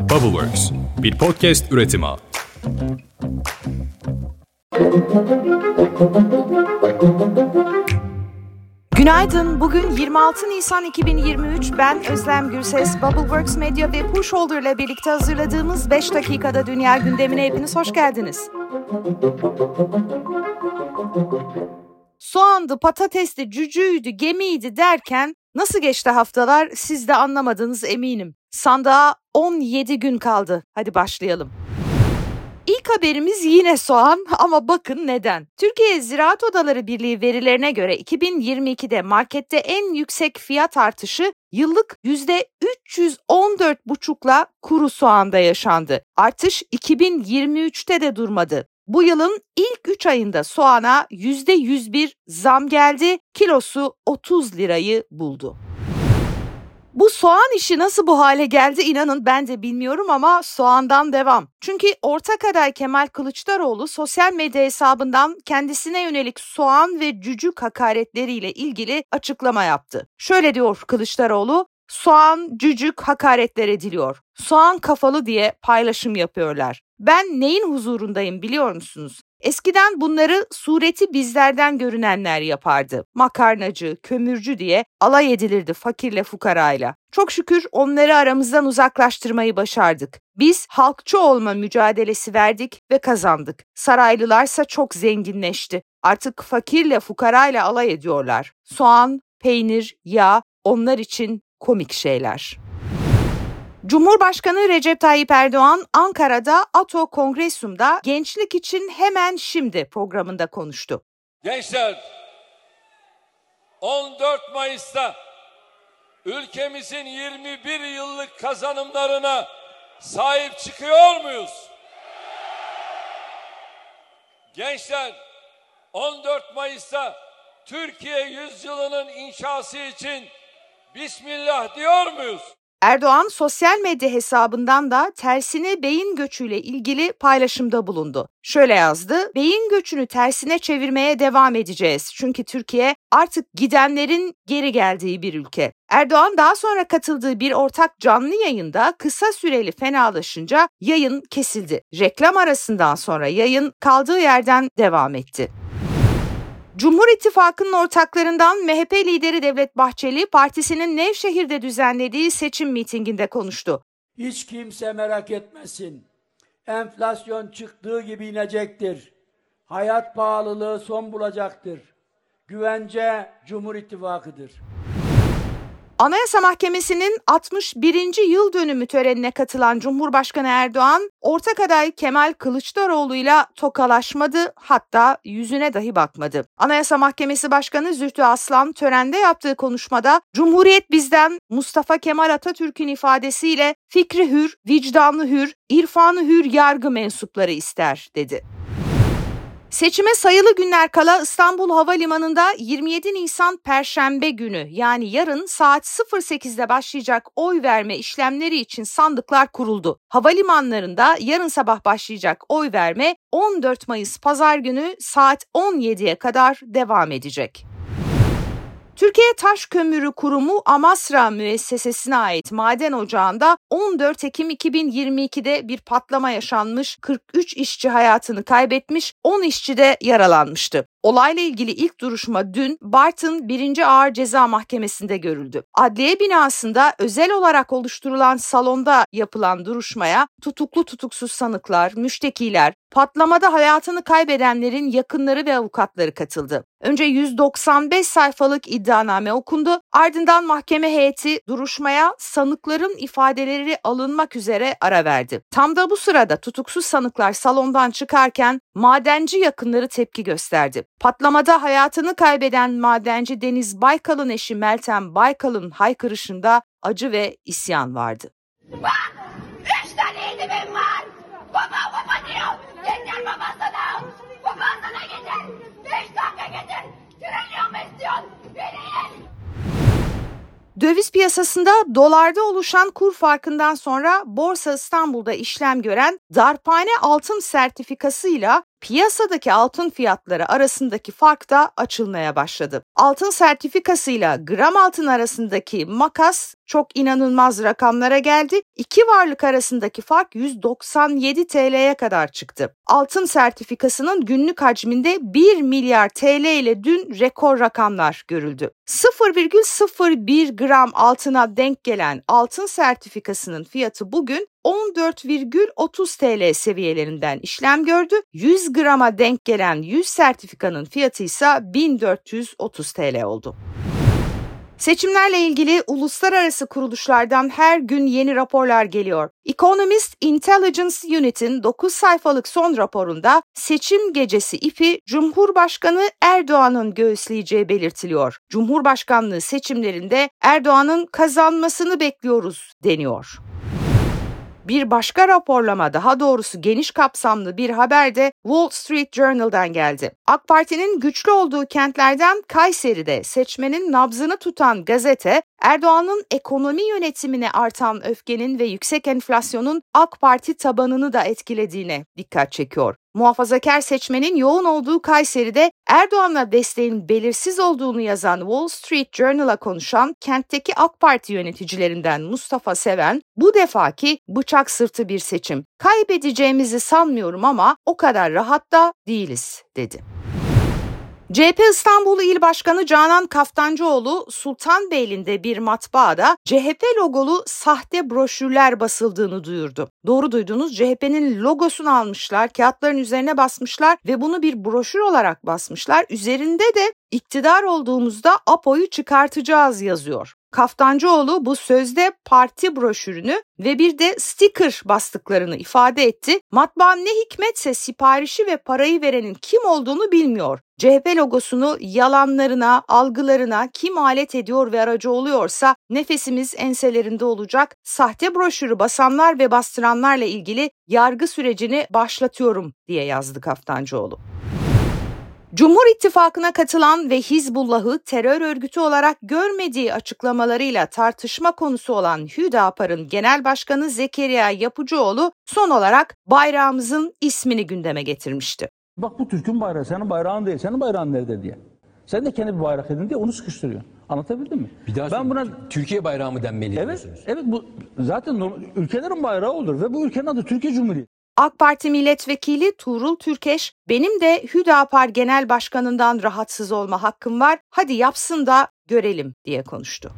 Bubbleworks, bir podcast üretimi. Günaydın. Bugün 26 Nisan 2023. Ben Özlem Gürses. Bubbleworks Media ve Pushholder ile birlikte hazırladığımız 5 dakikada dünya gündemine hepiniz hoş geldiniz. Soğandı, patatesti, cücüğüydü, gemiydi derken nasıl geçti haftalar siz de anlamadınız eminim. Sandığa 17 gün kaldı. Hadi başlayalım. İlk haberimiz yine soğan ama bakın neden. Türkiye Ziraat Odaları Birliği verilerine göre 2022'de markette en yüksek fiyat artışı yıllık %314,5'la kuru soğanda yaşandı. Artış 2023'te de durmadı. Bu yılın ilk 3 ayında soğana %101 zam geldi, kilosu 30 lirayı buldu. Bu soğan işi nasıl bu hale geldi inanın ben de bilmiyorum ama soğandan devam. Çünkü ortak aday Kemal Kılıçdaroğlu sosyal medya hesabından kendisine yönelik soğan ve cücük hakaretleriyle ilgili açıklama yaptı. Şöyle diyor Kılıçdaroğlu, soğan, cücük hakaretler ediliyor. Soğan kafalı diye paylaşım yapıyorlar. Ben neyin huzurundayım biliyor musunuz? Eskiden bunları sureti bizlerden görünenler yapardı. Makarnacı, kömürcü diye alay edilirdi fakirle fukarayla. Çok şükür onları aramızdan uzaklaştırmayı başardık. Biz halkçı olma mücadelesi verdik ve kazandık. Saraylılarsa çok zenginleşti. Artık fakirle fukarayla alay ediyorlar. Soğan, peynir, yağ onlar için komik şeyler. Cumhurbaşkanı Recep Tayyip Erdoğan Ankara'da ATO Kongresyum'da Gençlik için Hemen Şimdi programında konuştu. Gençler 14 Mayıs'ta ülkemizin 21 yıllık kazanımlarına sahip çıkıyor muyuz? Gençler 14 Mayıs'ta Türkiye yüzyılının inşası için Bismillah diyor muyuz? Erdoğan sosyal medya hesabından da tersine beyin göçüyle ilgili paylaşımda bulundu. Şöyle yazdı, beyin göçünü tersine çevirmeye devam edeceğiz. Çünkü Türkiye artık gidenlerin geri geldiği bir ülke. Erdoğan daha sonra katıldığı bir ortak canlı yayında kısa süreli fenalaşınca yayın kesildi. Reklam arasından sonra yayın kaldığı yerden devam etti. Cumhur İttifakı'nın ortaklarından MHP lideri Devlet Bahçeli partisinin Nevşehir'de düzenlediği seçim mitinginde konuştu. Hiç kimse merak etmesin. Enflasyon çıktığı gibi inecektir. Hayat pahalılığı son bulacaktır. Güvence Cumhur İttifakı'dır. Anayasa Mahkemesi'nin 61. yıl dönümü törenine katılan Cumhurbaşkanı Erdoğan, ortak aday Kemal Kılıçdaroğlu ile tokalaşmadı hatta yüzüne dahi bakmadı. Anayasa Mahkemesi Başkanı Zühtü Aslan törende yaptığı konuşmada Cumhuriyet bizden Mustafa Kemal Atatürk'ün ifadesiyle fikri hür, vicdanlı hür, irfanı hür yargı mensupları ister dedi. Seçime sayılı günler kala İstanbul Havalimanı'nda 27 Nisan Perşembe günü yani yarın saat 08'de başlayacak oy verme işlemleri için sandıklar kuruldu. Havalimanlarında yarın sabah başlayacak oy verme 14 Mayıs Pazar günü saat 17'ye kadar devam edecek. Türkiye Taş Kömürü Kurumu Amasra müessesesine ait maden ocağında 14 Ekim 2022'de bir patlama yaşanmış, 43 işçi hayatını kaybetmiş, 10 işçi de yaralanmıştı. Olayla ilgili ilk duruşma dün Bartın 1. Ağır Ceza Mahkemesi'nde görüldü. Adliye binasında özel olarak oluşturulan salonda yapılan duruşmaya tutuklu tutuksuz sanıklar, müştekiler, patlamada hayatını kaybedenlerin yakınları ve avukatları katıldı. Önce 195 sayfalık iddianame okundu. Ardından mahkeme heyeti duruşmaya sanıkların ifadeleri alınmak üzere ara verdi. Tam da bu sırada tutuksuz sanıklar salondan çıkarken madenci yakınları tepki gösterdi. Patlamada hayatını kaybeden madenci Deniz Baykal'ın eşi Meltem Baykal'ın haykırışında acı ve isyan vardı. Bak! Üç tane eğitimim var! Baba baba diyor! Getir babasına! Babasına getir! Beş dakika getir! Trilyon mu istiyorsun? Verin! Döviz piyasasında dolarda oluşan kur farkından sonra Borsa İstanbul'da işlem gören darphane altın sertifikasıyla piyasadaki altın fiyatları arasındaki fark da açılmaya başladı. Altın sertifikasıyla gram altın arasındaki makas çok inanılmaz rakamlara geldi. İki varlık arasındaki fark 197 TL'ye kadar çıktı. Altın sertifikasının günlük hacminde 1 milyar TL ile dün rekor rakamlar görüldü. 0,01 gram altına denk gelen altın sertifikasının fiyatı bugün 14,30 TL seviyelerinden işlem gördü. 100 grama denk gelen 100 sertifikanın fiyatı ise 1430 TL oldu. Seçimlerle ilgili uluslararası kuruluşlardan her gün yeni raporlar geliyor. Economist Intelligence Unit'in 9 sayfalık son raporunda seçim gecesi ipi Cumhurbaşkanı Erdoğan'ın göğüsleyeceği belirtiliyor. Cumhurbaşkanlığı seçimlerinde Erdoğan'ın kazanmasını bekliyoruz deniyor. Bir başka raporlama daha doğrusu geniş kapsamlı bir haber de Wall Street Journal'dan geldi. AK Parti'nin güçlü olduğu kentlerden Kayseri'de seçmenin nabzını tutan gazete Erdoğan'ın ekonomi yönetimine artan öfkenin ve yüksek enflasyonun AK Parti tabanını da etkilediğine dikkat çekiyor. Muhafazakar seçmenin yoğun olduğu Kayseri'de Erdoğan'la desteğin belirsiz olduğunu yazan Wall Street Journal'a konuşan kentteki AK Parti yöneticilerinden Mustafa Seven, bu defaki bıçak sırtı bir seçim. Kaybedeceğimizi sanmıyorum ama o kadar rahat da değiliz, dedi. CHP İstanbul İl Başkanı Canan Kaftancıoğlu Sultanbeyli'nde bir matbaada CHP logolu sahte broşürler basıldığını duyurdu. Doğru duydunuz CHP'nin logosunu almışlar, kağıtların üzerine basmışlar ve bunu bir broşür olarak basmışlar. Üzerinde de iktidar olduğumuzda APO'yu çıkartacağız yazıyor. Kaftancıoğlu bu sözde parti broşürünü ve bir de sticker bastıklarını ifade etti. Matbaa ne hikmetse siparişi ve parayı verenin kim olduğunu bilmiyor. CHP logosunu yalanlarına, algılarına kim alet ediyor ve aracı oluyorsa nefesimiz enselerinde olacak. Sahte broşürü basanlar ve bastıranlarla ilgili yargı sürecini başlatıyorum diye yazdı Kaftancıoğlu. Cumhur İttifakı'na katılan ve Hizbullah'ı terör örgütü olarak görmediği açıklamalarıyla tartışma konusu olan Hüdapar'ın Genel Başkanı Zekeriya Yapıcıoğlu son olarak bayrağımızın ismini gündeme getirmişti. Bak bu Türk'ün bayrağı, senin bayrağın değil. Senin bayrağın nerede diye. Sen de kendi bir bayrak edin diye onu sıkıştırıyorsun. Anlatabildim mi? Bir daha ben buna Türkiye bayrağı mı denmeli evet diyorsunuz? evet bu zaten normal- ülkelerin bayrağı olur ve bu ülkenin adı Türkiye Cumhuriyeti. AK Parti milletvekili Tuğrul Türkeş, benim de Hüdapar Genel Başkanı'ndan rahatsız olma hakkım var, hadi yapsın da görelim diye konuştu.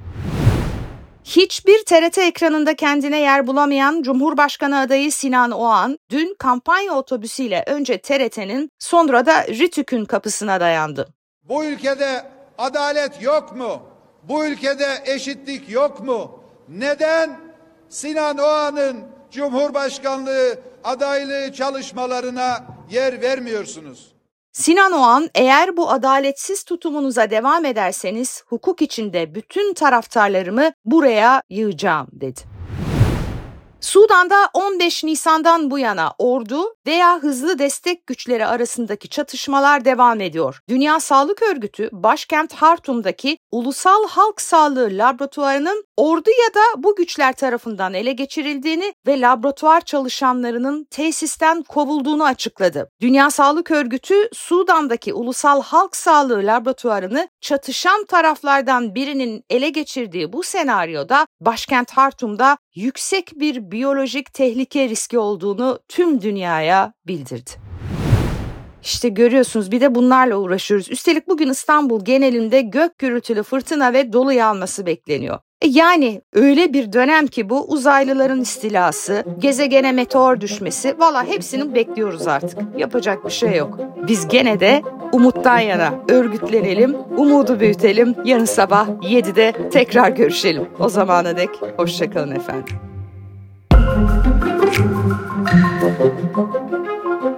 Hiçbir TRT ekranında kendine yer bulamayan Cumhurbaşkanı adayı Sinan Oğan, dün kampanya otobüsüyle önce TRT'nin sonra da RİTÜK'ün kapısına dayandı. Bu ülkede adalet yok mu? Bu ülkede eşitlik yok mu? Neden Sinan Oğan'ın Cumhurbaşkanlığı adaylığı çalışmalarına yer vermiyorsunuz? Sinan Oğan, eğer bu adaletsiz tutumunuza devam ederseniz hukuk içinde bütün taraftarlarımı buraya yığacağım dedi. Sudan'da 15 Nisan'dan bu yana ordu veya hızlı destek güçleri arasındaki çatışmalar devam ediyor. Dünya Sağlık Örgütü başkent Hartum'daki Ulusal Halk Sağlığı Laboratuvarı'nın ordu ya da bu güçler tarafından ele geçirildiğini ve laboratuvar çalışanlarının tesisten kovulduğunu açıkladı. Dünya Sağlık Örgütü Sudan'daki Ulusal Halk Sağlığı Laboratuvarı'nı çatışan taraflardan birinin ele geçirdiği bu senaryoda başkent Hartum'da yüksek bir biyolojik tehlike riski olduğunu tüm dünyaya bildirdi. İşte görüyorsunuz bir de bunlarla uğraşıyoruz. Üstelik bugün İstanbul genelinde gök gürültülü fırtına ve dolu yağması bekleniyor. E yani öyle bir dönem ki bu uzaylıların istilası, gezegene meteor düşmesi valla hepsini bekliyoruz artık. Yapacak bir şey yok. Biz gene de umuttan yana örgütlenelim, umudu büyütelim. Yarın sabah 7'de tekrar görüşelim. O zamana dek hoşçakalın efendim.